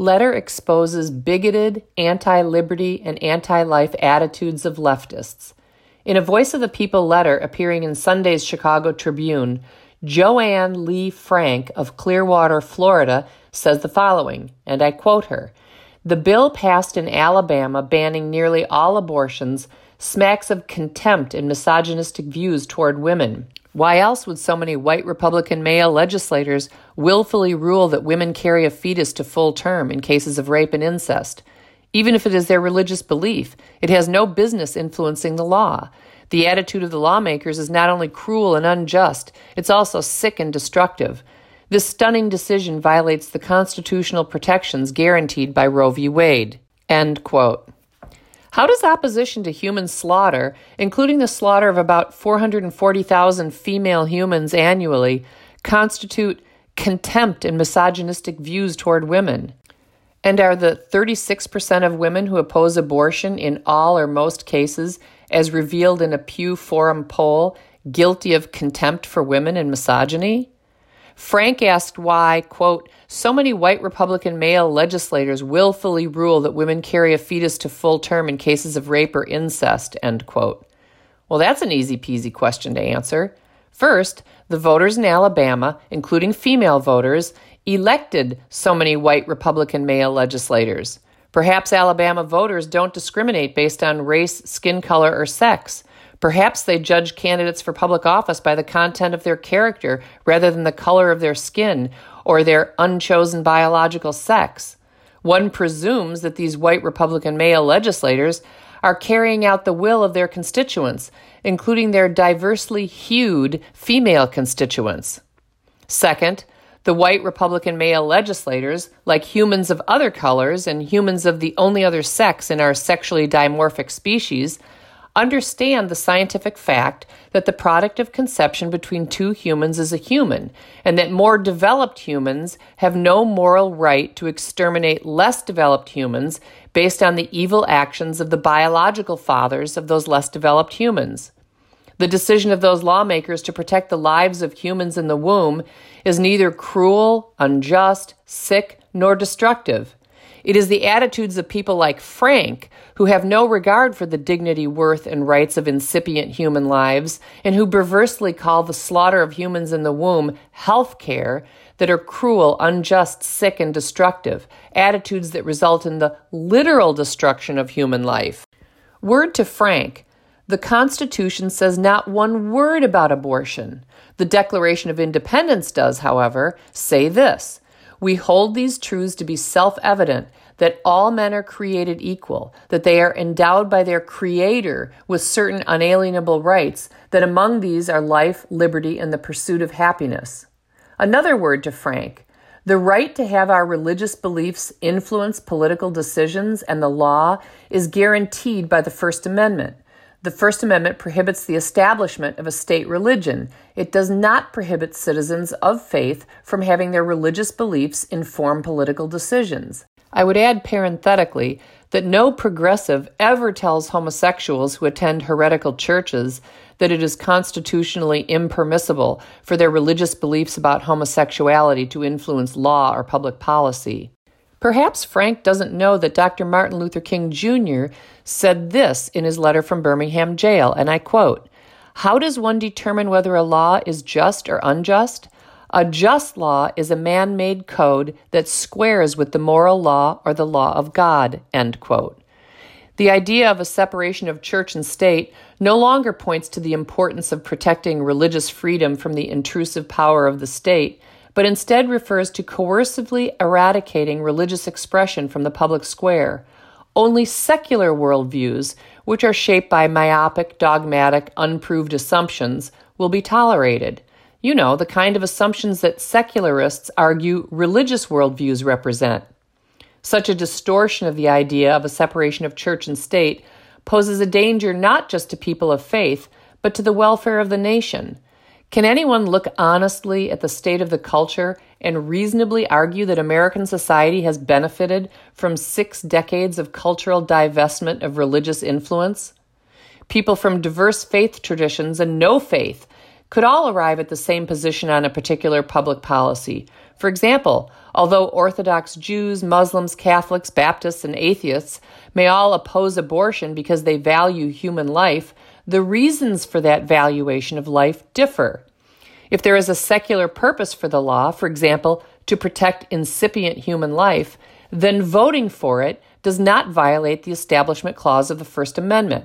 letter exposes bigoted, anti liberty, and anti life attitudes of leftists. In a Voice of the People letter appearing in Sunday's Chicago Tribune, Joanne Lee Frank of Clearwater, Florida, says the following, and I quote her The bill passed in Alabama banning nearly all abortions smacks of contempt and misogynistic views toward women. Why else would so many white Republican male legislators willfully rule that women carry a fetus to full term in cases of rape and incest? Even if it is their religious belief, it has no business influencing the law. The attitude of the lawmakers is not only cruel and unjust, it's also sick and destructive. This stunning decision violates the constitutional protections guaranteed by Roe v. Wade. End quote. How does opposition to human slaughter, including the slaughter of about 440,000 female humans annually, constitute contempt and misogynistic views toward women? And are the 36% of women who oppose abortion in all or most cases, as revealed in a Pew Forum poll, guilty of contempt for women and misogyny? Frank asked why, quote, so many white Republican male legislators willfully rule that women carry a fetus to full term in cases of rape or incest, end quote. Well, that's an easy peasy question to answer. First, the voters in Alabama, including female voters, elected so many white Republican male legislators. Perhaps Alabama voters don't discriminate based on race, skin color, or sex. Perhaps they judge candidates for public office by the content of their character rather than the color of their skin or their unchosen biological sex. One presumes that these white Republican male legislators are carrying out the will of their constituents, including their diversely hued female constituents. Second, the white Republican male legislators, like humans of other colors and humans of the only other sex in our sexually dimorphic species, understand the scientific fact that the product of conception between two humans is a human, and that more developed humans have no moral right to exterminate less developed humans based on the evil actions of the biological fathers of those less developed humans. The decision of those lawmakers to protect the lives of humans in the womb is neither cruel, unjust, sick, nor destructive. It is the attitudes of people like Frank, who have no regard for the dignity, worth, and rights of incipient human lives, and who perversely call the slaughter of humans in the womb health care, that are cruel, unjust, sick, and destructive, attitudes that result in the literal destruction of human life. Word to Frank, the Constitution says not one word about abortion. The Declaration of Independence does, however, say this We hold these truths to be self evident that all men are created equal, that they are endowed by their Creator with certain unalienable rights, that among these are life, liberty, and the pursuit of happiness. Another word to Frank the right to have our religious beliefs influence political decisions and the law is guaranteed by the First Amendment. The First Amendment prohibits the establishment of a state religion. It does not prohibit citizens of faith from having their religious beliefs inform political decisions. I would add parenthetically that no progressive ever tells homosexuals who attend heretical churches that it is constitutionally impermissible for their religious beliefs about homosexuality to influence law or public policy. Perhaps Frank doesn't know that Dr. Martin Luther King Jr. said this in his letter from Birmingham jail, and I quote How does one determine whether a law is just or unjust? A just law is a man made code that squares with the moral law or the law of God. End quote. The idea of a separation of church and state no longer points to the importance of protecting religious freedom from the intrusive power of the state but instead refers to coercively eradicating religious expression from the public square. Only secular worldviews, which are shaped by myopic, dogmatic, unproved assumptions, will be tolerated. You know, the kind of assumptions that secularists argue religious worldviews represent. Such a distortion of the idea of a separation of church and state poses a danger not just to people of faith, but to the welfare of the nation. Can anyone look honestly at the state of the culture and reasonably argue that American society has benefited from six decades of cultural divestment of religious influence? People from diverse faith traditions and no faith could all arrive at the same position on a particular public policy. For example, Although Orthodox Jews, Muslims, Catholics, Baptists, and atheists may all oppose abortion because they value human life, the reasons for that valuation of life differ. If there is a secular purpose for the law, for example, to protect incipient human life, then voting for it does not violate the Establishment Clause of the First Amendment.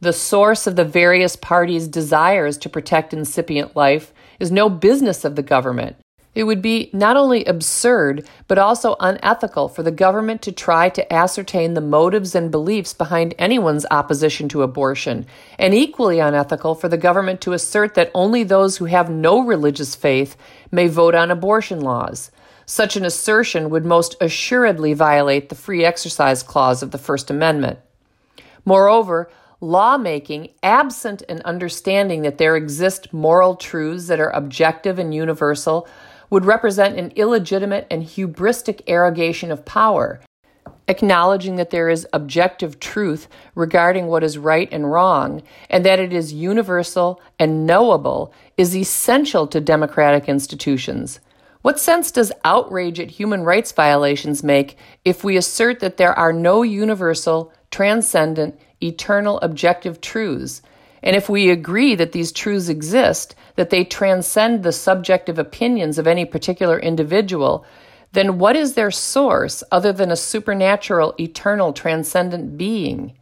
The source of the various parties' desires to protect incipient life is no business of the government. It would be not only absurd, but also unethical for the government to try to ascertain the motives and beliefs behind anyone's opposition to abortion, and equally unethical for the government to assert that only those who have no religious faith may vote on abortion laws. Such an assertion would most assuredly violate the Free Exercise Clause of the First Amendment. Moreover, lawmaking, absent an understanding that there exist moral truths that are objective and universal, would represent an illegitimate and hubristic arrogation of power. Acknowledging that there is objective truth regarding what is right and wrong, and that it is universal and knowable, is essential to democratic institutions. What sense does outrage at human rights violations make if we assert that there are no universal, transcendent, eternal objective truths and if we agree that these truths exist, that they transcend the subjective opinions of any particular individual, then what is their source other than a supernatural, eternal, transcendent being?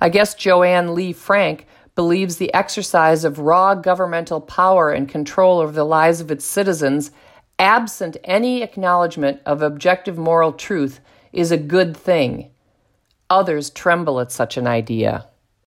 I guess Joanne Lee Frank believes the exercise of raw governmental power and control over the lives of its citizens, absent any acknowledgement of objective moral truth, is a good thing. Others tremble at such an idea.